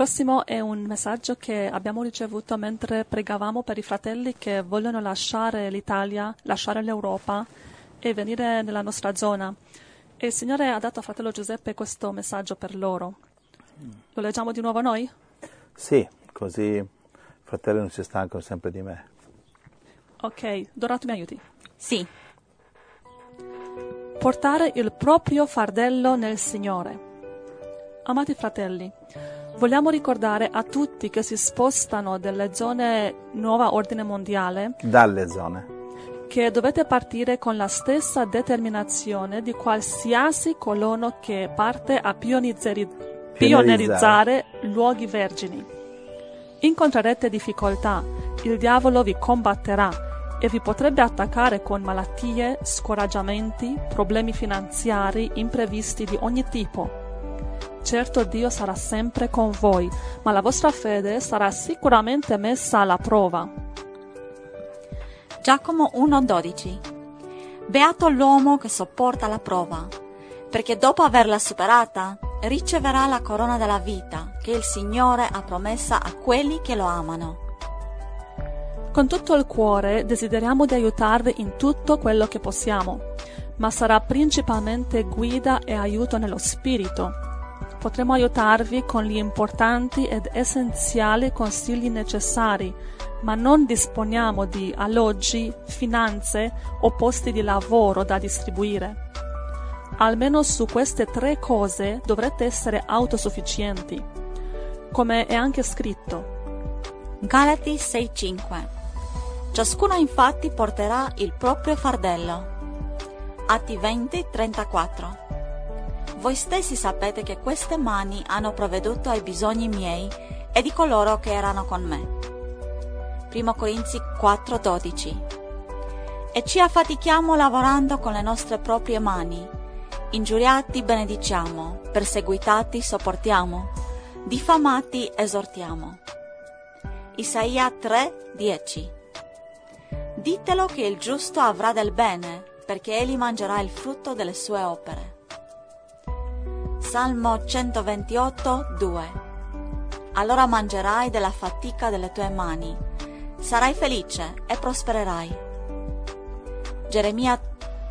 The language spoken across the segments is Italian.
prossimo è un messaggio che abbiamo ricevuto mentre pregavamo per i fratelli che vogliono lasciare l'Italia, lasciare l'Europa e venire nella nostra zona. E il Signore ha dato a fratello Giuseppe questo messaggio per loro. Lo leggiamo di nuovo noi? Sì, così i fratelli non si stancano sempre di me. Ok, Dora tu mi aiuti? Sì. Portare il proprio fardello nel Signore. Amati fratelli, vogliamo ricordare a tutti che si spostano dalle zone Nuova Ordine Mondiale Dalle zone. che dovete partire con la stessa determinazione di qualsiasi colono che parte a pionizzeri- pionerizzare luoghi vergini. Incontrerete difficoltà, il diavolo vi combatterà e vi potrebbe attaccare con malattie, scoraggiamenti, problemi finanziari, imprevisti di ogni tipo. Certo Dio sarà sempre con voi, ma la vostra fede sarà sicuramente messa alla prova. Giacomo 1:12 Beato l'uomo che sopporta la prova, perché dopo averla superata riceverà la corona della vita che il Signore ha promessa a quelli che lo amano. Con tutto il cuore desideriamo di aiutarvi in tutto quello che possiamo, ma sarà principalmente guida e aiuto nello spirito. Potremo aiutarvi con gli importanti ed essenziali consigli necessari, ma non disponiamo di alloggi, finanze o posti di lavoro da distribuire. Almeno su queste tre cose dovrete essere autosufficienti. Come è anche scritto, Galati 6:5 Ciascuno infatti porterà il proprio fardello. Atti 20:34 Voi stessi sapete che queste mani hanno provveduto ai bisogni miei e di coloro che erano con me. 1 Corinzi 4:12 E ci affatichiamo lavorando con le nostre proprie mani. Ingiuriati benediciamo, perseguitati sopportiamo, diffamati esortiamo. Isaia 3:10 Ditelo che il giusto avrà del bene, perché egli mangerà il frutto delle sue opere. Salmo 128, 2 Allora mangerai della fatica delle tue mani, sarai felice e prospererai. Geremia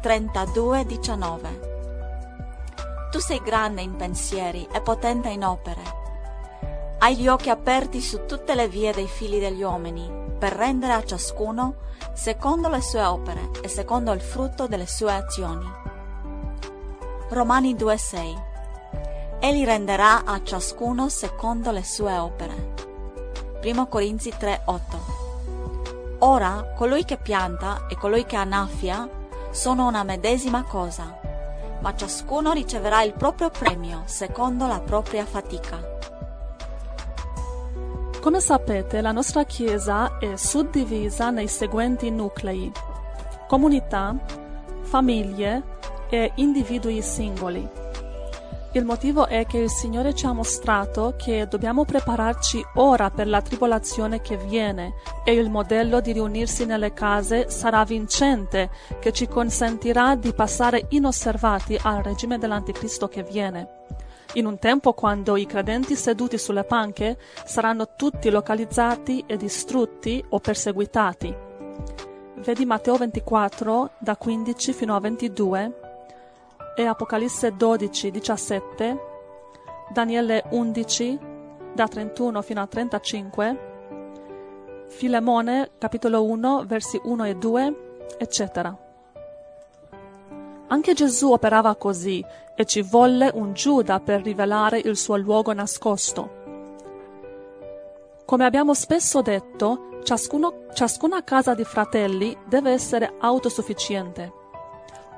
32, 19 Tu sei grande in pensieri e potente in opere. Hai gli occhi aperti su tutte le vie dei figli degli uomini, per rendere a ciascuno secondo le sue opere e secondo il frutto delle sue azioni. Romani 2:6 Egli renderà a ciascuno secondo le sue opere. 1 Corinzi 3:8 Ora colui che pianta e colui che annaffia sono una medesima cosa, ma ciascuno riceverà il proprio premio secondo la propria fatica. Come sapete, la nostra Chiesa è suddivisa nei seguenti nuclei: comunità, famiglie e individui singoli. Il motivo è che il Signore ci ha mostrato che dobbiamo prepararci ora per la tribolazione che viene e il modello di riunirsi nelle case sarà vincente che ci consentirà di passare inosservati al regime dell'anticristo che viene in un tempo quando i credenti seduti sulle panche saranno tutti localizzati e distrutti o perseguitati. Vedi Matteo 24 da 15 fino a 22 e Apocalisse 12, 17, Daniele 11 da 31 fino a 35, Filemone capitolo 1 versi 1 e 2, eccetera. Anche Gesù operava così e ci volle un Giuda per rivelare il suo luogo nascosto. Come abbiamo spesso detto, ciascuno, ciascuna casa di fratelli deve essere autosufficiente.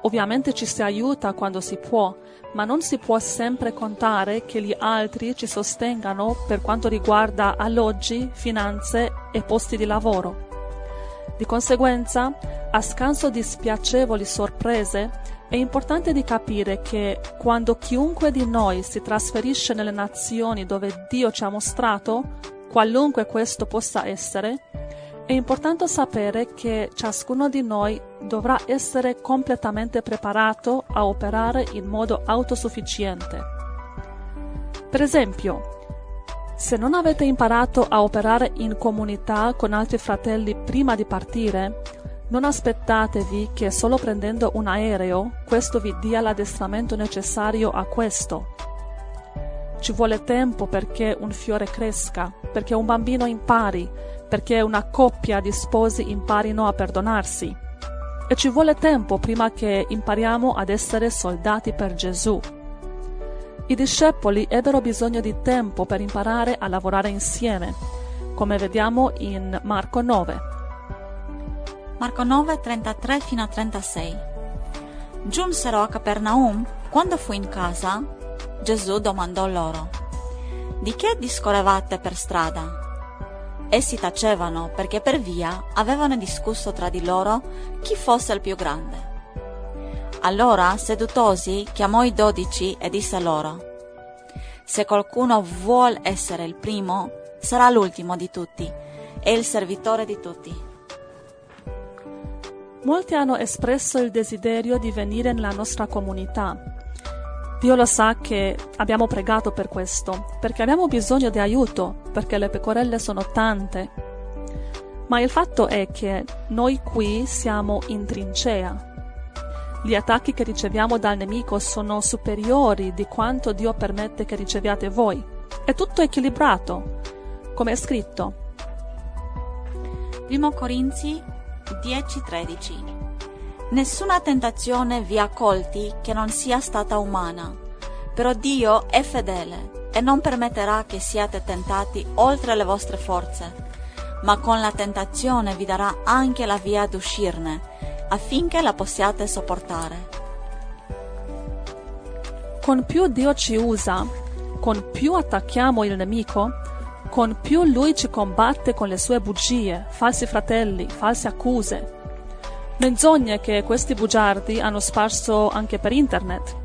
Ovviamente ci si aiuta quando si può, ma non si può sempre contare che gli altri ci sostengano per quanto riguarda alloggi, finanze e posti di lavoro. Di conseguenza, a scanso di spiacevoli sorprese, è importante di capire che quando chiunque di noi si trasferisce nelle nazioni dove Dio ci ha mostrato, qualunque questo possa essere, è importante sapere che ciascuno di noi dovrà essere completamente preparato a operare in modo autosufficiente. Per esempio, Se non avete imparato a operare in comunità con altri fratelli prima di partire, non aspettatevi che solo prendendo un aereo questo vi dia l'addestramento necessario a questo. Ci vuole tempo perché un fiore cresca, perché un bambino impari, perché una coppia di sposi imparino a perdonarsi. E ci vuole tempo prima che impariamo ad essere soldati per Gesù. I discepoli ebbero bisogno di tempo per imparare a lavorare insieme, come vediamo in Marco 9. Marco 9, 33 fino a 36. Giunsero a Capernaum. Quando fu in casa, Gesù domandò loro: Di che discorrevate per strada? Essi tacevano perché per via avevano discusso tra di loro chi fosse il più grande. Allora, sedutosi, chiamò i dodici e disse loro, Se qualcuno vuol essere il primo, sarà l'ultimo di tutti e il servitore di tutti. Molti hanno espresso il desiderio di venire nella nostra comunità. Dio lo sa che abbiamo pregato per questo, perché abbiamo bisogno di aiuto, perché le pecorelle sono tante. Ma il fatto è che noi qui siamo in trincea gli attacchi che riceviamo dal nemico sono superiori di quanto Dio permette che riceviate voi. È tutto equilibrato, come è scritto. 1 Corinzi 10:13 Nessuna tentazione vi ha colti che non sia stata umana, però Dio è fedele e non permetterà che siate tentati oltre le vostre forze, ma con la tentazione vi darà anche la via d'uscirne affinché la possiate sopportare. Con più Dio ci usa, con più attacchiamo il nemico, con più lui ci combatte con le sue bugie, falsi fratelli, false accuse, menzogne che questi bugiardi hanno sparso anche per internet.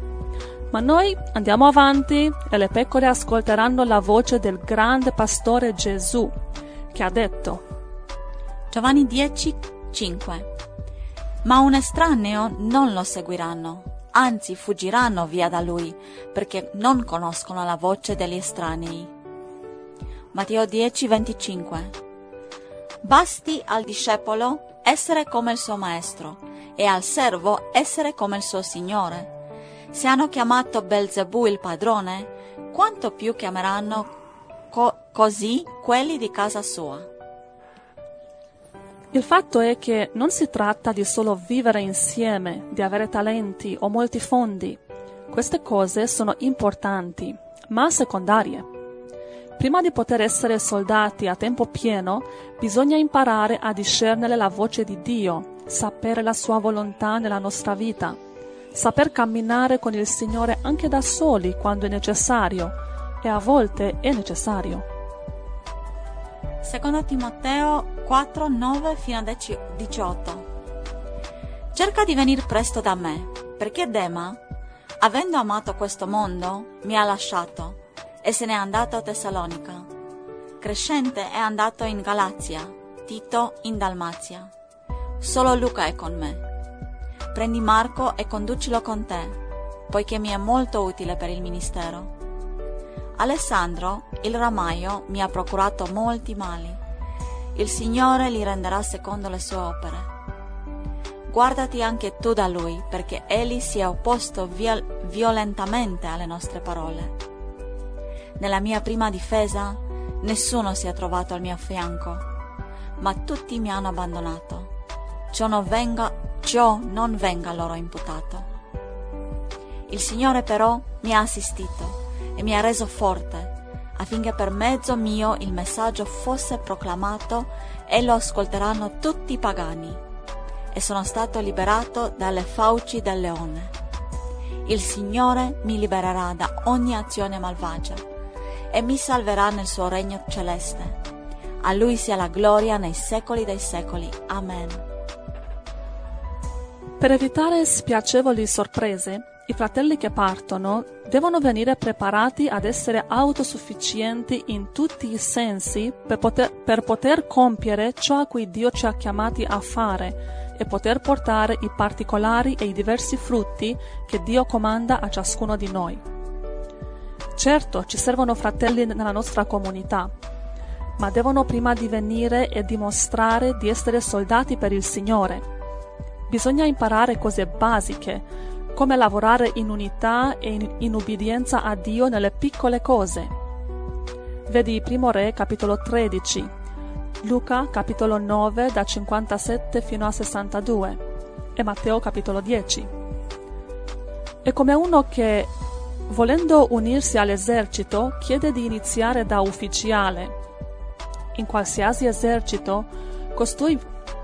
Ma noi andiamo avanti e le pecore ascolteranno la voce del grande pastore Gesù, che ha detto Giovanni 10, 5 ma un estraneo non lo seguiranno, anzi fuggiranno via da lui, perché non conoscono la voce degli estranei. Matteo 10:25 Basti al discepolo essere come il suo maestro e al servo essere come il suo signore. Se hanno chiamato Belzebù il padrone, quanto più chiameranno co- così quelli di casa sua. Il fatto è che non si tratta di solo vivere insieme, di avere talenti o molti fondi. Queste cose sono importanti, ma secondarie. Prima di poter essere soldati a tempo pieno, bisogna imparare a discernere la voce di Dio, sapere la sua volontà nella nostra vita, saper camminare con il Signore anche da soli quando è necessario, e a volte è necessario. Secondo Timoteo 4, 9 fino a 18. Cerca di venire presto da me, perché Dema, avendo amato questo mondo, mi ha lasciato e se n'è andato a Tessalonica. Crescente è andato in Galazia, Tito in Dalmazia. Solo Luca è con me. Prendi Marco e conducilo con te, poiché mi è molto utile per il ministero. Alessandro, il ramaio, mi ha procurato molti mali. Il Signore li renderà secondo le sue opere. Guardati anche tu da lui, perché egli si è opposto viol- violentemente alle nostre parole. Nella mia prima difesa nessuno si è trovato al mio fianco, ma tutti mi hanno abbandonato. Ciò non venga, ciò non venga loro imputato. Il Signore però mi ha assistito e mi ha reso forte, affinché per mezzo mio il messaggio fosse proclamato e lo ascolteranno tutti i pagani. E sono stato liberato dalle fauci del leone. Il Signore mi libererà da ogni azione malvagia e mi salverà nel suo regno celeste. A Lui sia la gloria nei secoli dei secoli. Amen. Per evitare spiacevoli sorprese, i fratelli che partono devono venire preparati ad essere autosufficienti in tutti i sensi per poter, per poter, compiere ciò a cui Dio ci ha chiamati a fare e poter portare i particolari e i diversi frutti che Dio comanda a ciascuno di noi. Certo, ci servono fratelli nella nostra comunità, ma devono prima divenire e dimostrare di essere soldati per il Signore. Bisogna imparare cose basiche, come lavorare in unità e in, in ubbidienza a Dio nelle piccole cose. Vedi Primo Re capitolo 13, Luca capitolo 9 da 57 fino a 62 e Matteo capitolo 10. È come uno che Volendo unirsi all'esercito, chiede di iniziare da ufficiale. In qualsiasi esercito, costui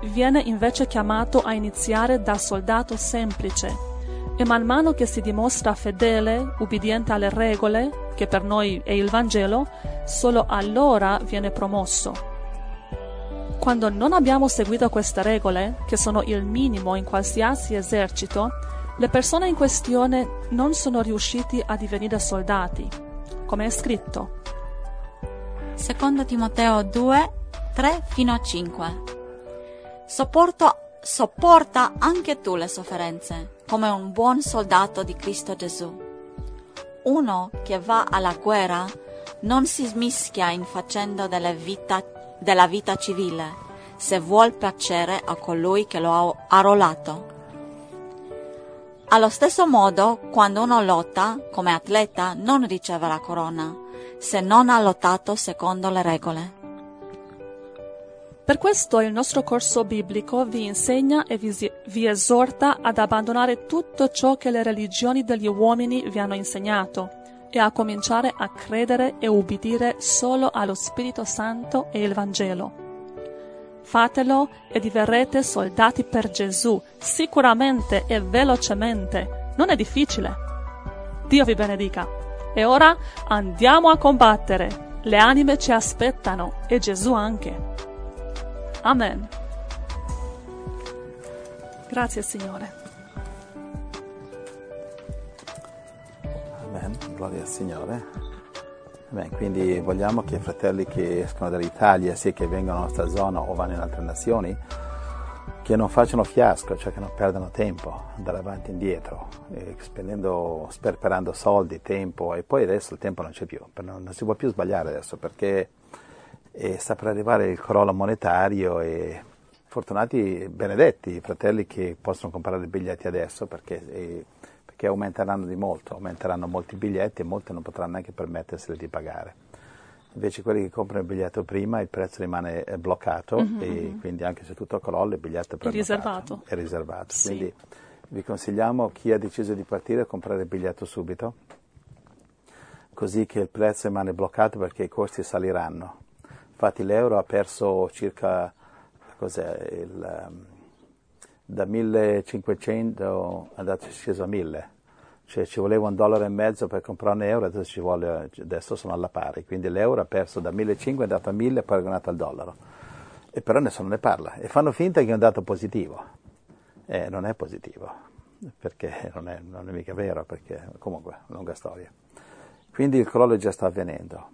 viene invece chiamato a iniziare da soldato semplice e man mano che si dimostra fedele, ubbidiente alle regole, che per noi è il Vangelo, solo allora viene promosso. Quando non abbiamo seguito queste regole, che sono il minimo in qualsiasi esercito, le persone in questione non sono riusciti a divenire soldati, come è scritto. Secondo Timoteo 2, 3 fino a 5. Sopporto, sopporta anche tu le sofferenze, come un buon soldato di Cristo Gesù. Uno che va alla guerra non si smischia in faccende vita, della vita civile, se vuol piacere a colui che lo ha arruolato allo stesso modo, quando uno lotta come atleta non riceve la corona, se non ha lottato secondo le regole. Per questo il nostro corso biblico vi insegna e vi, vi, esorta ad abbandonare tutto ciò che le religioni degli uomini vi hanno insegnato e a cominciare a credere e ubbidire solo allo Spirito Santo e il Vangelo. Fatelo e diverrete soldati per Gesù, sicuramente e velocemente. Non è difficile. Dio vi benedica. E ora andiamo a combattere. Le anime ci aspettano e Gesù anche. Amen. Grazie Signore. Amen. Gloria al Signore. Beh, quindi vogliamo che i fratelli che escono dall'Italia, sia che vengano nella nostra zona o vanno in altre nazioni, che non facciano fiasco, cioè che non perdano tempo, andare avanti e indietro, spendendo, sperperando soldi, tempo, e poi adesso il tempo non c'è più, non, non si può più sbagliare adesso perché eh, sta per arrivare il crollo monetario e fortunati, benedetti i fratelli che possono comprare i biglietti adesso perché... Eh, che aumenteranno di molto, aumenteranno molti biglietti e molti non potranno neanche permetterseli di pagare. Invece quelli che comprano il biglietto prima il prezzo rimane eh, bloccato mm-hmm. e mhm. quindi anche se tutto crolla il biglietto è, è riservato. È riservato. Sì. Quindi vi consigliamo chi ha deciso di partire a comprare il biglietto subito, così che il prezzo rimane bloccato perché i costi saliranno. Infatti l'euro ha perso circa il, um, da 1500 è andato sceso a 1000 cioè ci voleva un dollaro e mezzo per comprare un euro, adesso, vuole, adesso sono alla pari, quindi l'euro ha perso da 1.500 è andato a 1.000 paragonato al dollaro. E però nessuno ne parla e fanno finta che è un dato positivo. Eh, non è positivo, perché non è, non è mica vero, perché comunque, lunga storia. Quindi il crollo già sta avvenendo.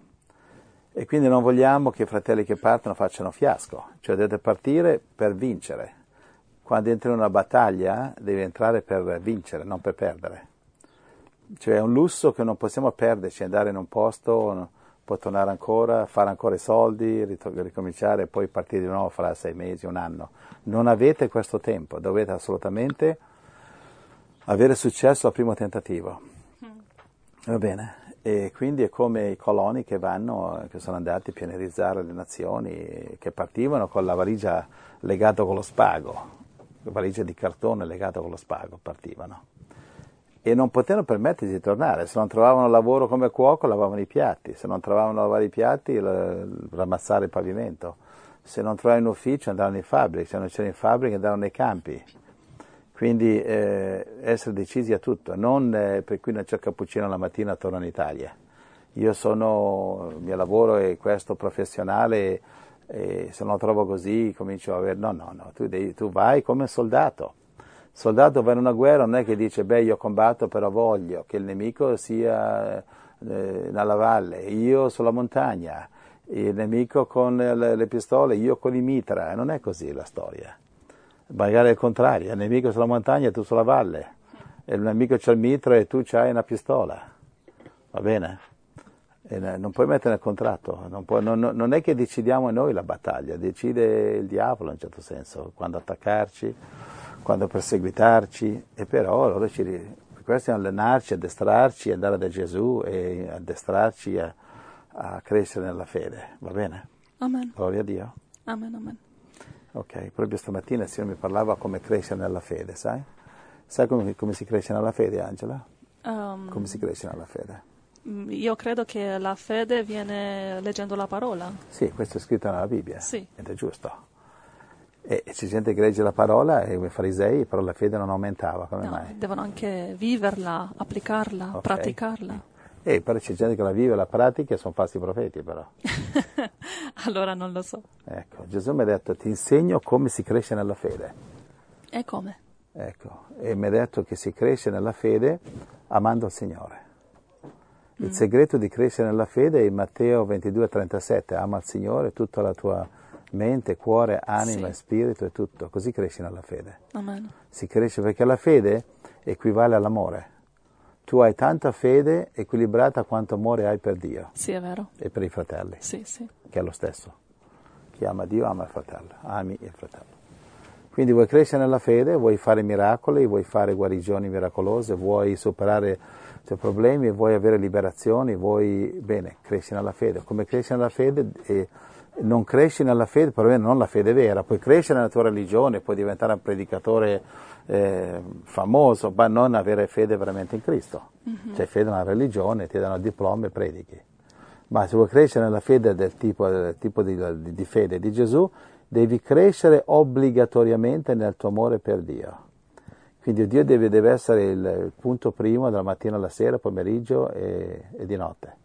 E quindi non vogliamo che i fratelli che partono facciano fiasco, cioè dovete partire per vincere. Quando entri in una battaglia devi entrare per vincere, non per perdere cioè è un lusso che non possiamo perderci, andare in un posto, poi tornare ancora, fare ancora i soldi, ricominciare e poi partire di nuovo fra sei mesi, un anno. Non avete questo tempo, dovete assolutamente avere successo al primo tentativo. Va bene? E quindi è come i coloni che vanno, che sono andati a pianerizzare le nazioni, che partivano con la valigia legata con lo spago, valigia di cartone legata con lo spago, partivano e non potevano permettersi di tornare. Se non trovavano lavoro come cuoco, lavavano i piatti, se non trovavano lavare i piatti, ramassare il pavimento, se non trovavano in ufficio, andavano in fabbrica, se non c'erano in fabbrica, andavano nei campi. Quindi eh, essere decisi a tutto, non eh, per cui non c'è cappuccino la mattina torno in Italia. Io sono, il mio lavoro è questo professionale e se non trovo così comincio a avere, no, no, no, tu, devi, tu vai come soldato soldato va in una guerra non è che dice beh io combatto però voglio che il nemico sia eh, nella valle, io sulla montagna, il nemico con le, le pistole, io con i mitra, non è così la storia. Magari è il contrario, il nemico sulla montagna e tu sulla valle, e il nemico c'ha il mitra e tu c'hai una pistola, va bene? E n- non puoi mettere nel contratto, non, puoi- non- non- è che decidiamo noi la battaglia, decide il diavolo in un certo senso, quando attaccarci, quando perseguitarci, e però allora ci, questo è allenarci, addestrarci, andare da Gesù e addestrarci a, a crescere nella fede, va bene? Amen. Gloria a Dio. Amen, amen. Ok, proprio stamattina il Signore mi parlava come crescere nella fede, sai? Sai come, come si cresce nella fede, Angela? Um, Come si cresce nella fede? Mm, io credo che la fede viene leggendo la parola. Sì, questo è scritto nella Bibbia. Sì. Ed è giusto. E, e c'è gente che legge la parola e i farisei, però la fede non aumentava, come No, mai? devono anche viverla, applicarla, Ok. praticarla. E però c'è gente che la vive, la pratica e sono falsi profeti però. allora non lo so. Ecco, Gesù mi ha detto ti insegno come si cresce nella fede. E come? Ecco, e mi ha detto che si cresce nella fede amando il Signore. Il segreto di crescere nella fede è in Matteo 22,37, ama il Signore tutta la tua mente, cuore, anima Sì. e spirito e tutto, così cresci nella fede. Amen. Si cresce perché la fede equivale all'amore. Tu hai tanta fede equilibrata quanto amore hai per Dio Sì, è vero. e per i fratelli, Sì, sì. che è lo stesso. Chi ama Dio ama il fratello, ami il fratello. Quindi vuoi crescere nella fede, vuoi fare miracoli, vuoi fare guarigioni miracolose, vuoi superare i tuoi problemi, vuoi avere liberazioni, vuoi, bene, cresci nella fede. Come cresci nella fede, eh, non cresci nella fede, perlomeno non la fede vera, puoi crescere nella tua religione, puoi diventare un predicatore eh, famoso, ma non avere fede veramente in Cristo. C'è fede nella religione, ti danno il diploma e predichi. Ma se vuoi crescere nella fede del tipo, del tipo di, di- di fede di Gesù, devi crescere obbligatoriamente nel tuo amore per Dio. Quindi Dio deve, deve essere il, punto primo dalla mattina alla sera, pomeriggio e, e di notte.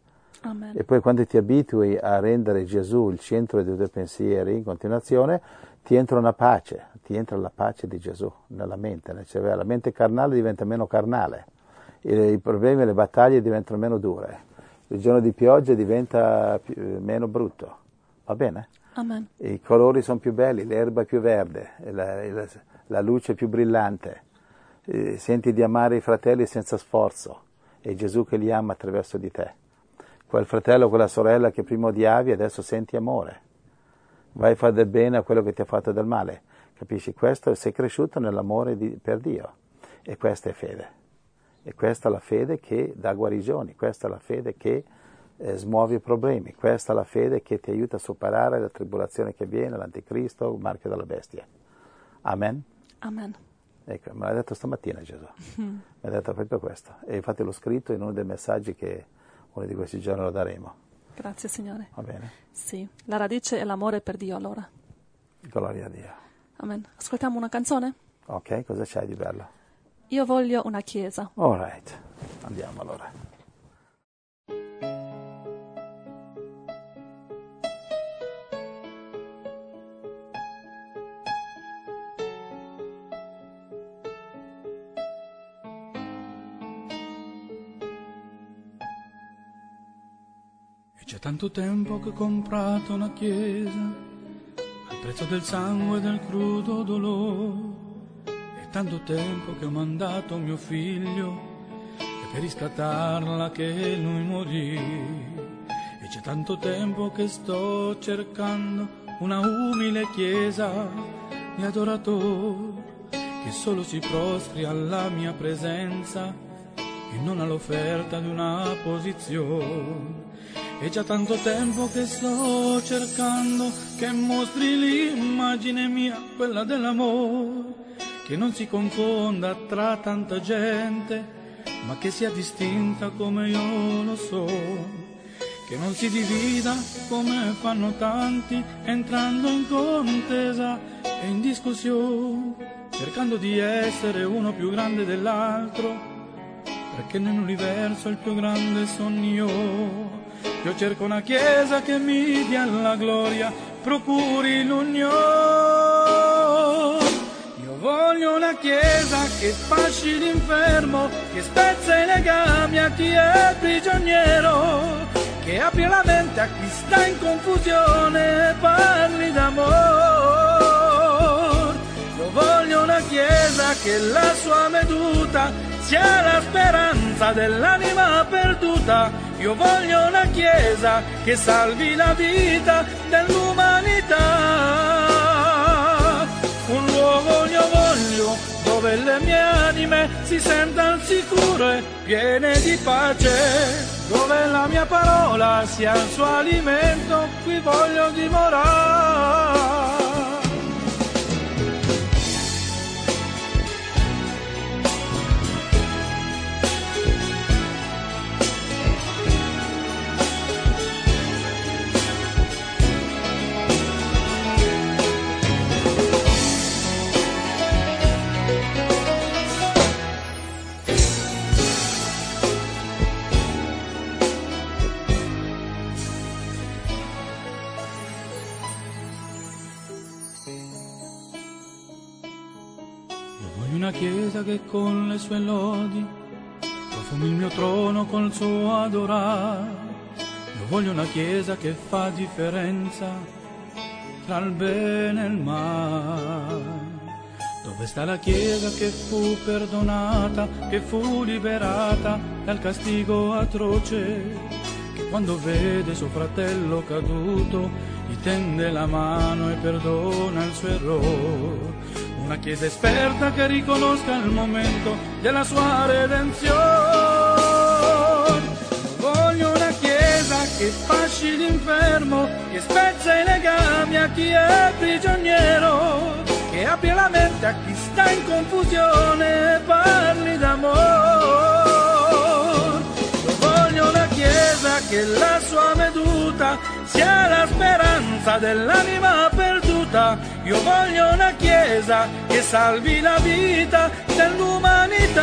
Amen. E poi quando ti abitui a rendere Gesù il centro dei tuoi pensieri in continuazione, ti entra una pace, ti entra la pace di Gesù nella mente, nel cervello. La mente carnale diventa meno carnale, i, i problemi e le battaglie diventano meno dure, il giorno di pioggia diventa più- meno brutto. Va bene? Amen. I colori sono più belli, l'erba è più verde, la, la- la luce è più brillante, eh, senti di amare i fratelli senza sforzo, è Gesù che li ama attraverso di te. Quel fratello, quella sorella che prima odiavi, adesso senti amore. Vai a fare del bene a quello che ti ha fatto del male. Capisci? Questo sei cresciuto nell'amore di- per Dio. E questa è fede. E questa è la fede che dà guarigioni, questa è la fede che eh, smuove i problemi, questa è la fede che ti aiuta a superare la tribolazione che viene, l'anticristo, il marchio della bestia. Amen? Amen. Ecco, me l'ha detto stamattina Gesù, mi ha detto proprio questo. E infatti l'ho scritto in uno dei messaggi che uno di questi giorni lo daremo. Grazie Signore. Va bene? Sì, la radice è l'amore per Dio allora. Gloria a Dio. Amen. Ascoltiamo una canzone? Ok, cosa c'hai di bello? Io voglio una chiesa. All right, andiamo allora. Tanto tempo che ho comprato una chiesa al prezzo del sangue e del crudo dolore. È tanto tempo che ho mandato mio figlio e per riscattarla che lui morì. E c'è tanto tempo che sto cercando una umile chiesa di adoratori che solo si prostri alla mia presenza e non all'offerta di una posizione. È già tanto tempo che sto cercando che mostri l'immagine mia, quella dell'amore, che non si confonda tra tanta gente, ma che sia distinta come io lo so, che non si divida come fanno tanti, entrando in contesa e in discussione, cercando di essere uno più grande dell'altro perché nell'universo il più grande sono io. Io cerco una chiesa che mi dia la gloria, procuri l'unione. Io voglio una chiesa che fasci l'infermo, che spezza i legami a chi è prigioniero, che apri la mente a chi sta in confusione e parli d'amore. Io voglio una chiesa che la sua veduta sia la speranza dell'anima perduta. Io voglio una chiesa che salvi la vita dell'umanità. Un luogo io voglio dove le mie anime si sentano sicure, piene di pace. Dove la mia parola sia il suo alimento, qui voglio dimorare. Che con le sue lodi profumi il mio trono col suo adorare. Io voglio una chiesa che fa differenza tra il bene e il male. Dove sta la chiesa che fu perdonata, che fu liberata dal castigo atroce, che quando vede suo fratello caduto gli tende la mano e perdona il suo errore una chiesa esperta che riconosca il momento della sua redenzione. Voglio una chiesa che fasci l'infermo, che spezza i legami a chi è prigioniero, che abbia la mente a chi sta in confusione e parli d'amore. Che la sua veduta sia la speranza dell'anima perduta. Io voglio una chiesa che salvi la vita dell'umanità.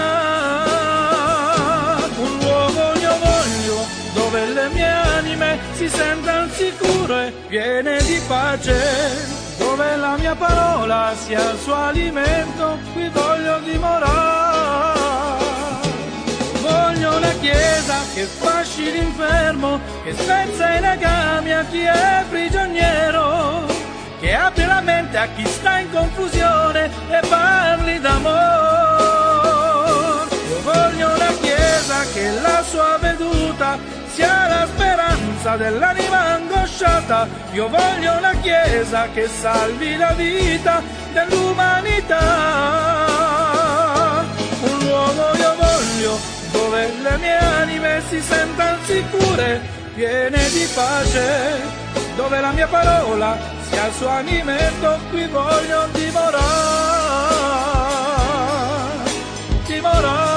Un luogo io voglio dove le mie anime si sentano sicure, piene di pace. Dove la mia parola sia il suo alimento, qui voglio dimorare voglio una chiesa che fasci l'infermo, che spezza i legami a chi è prigioniero, che apri la mente a chi sta in confusione e parli d'amore. Io voglio una chiesa che la sua veduta sia la speranza dell'anima angosciata. Io voglio una chiesa che salvi la vita dell'umanità. Un luogo io voglio dove le mie anime si sentano sicure, piene di pace, dove la mia parola sia il suo alimento, qui voglio dimorare, dimorare,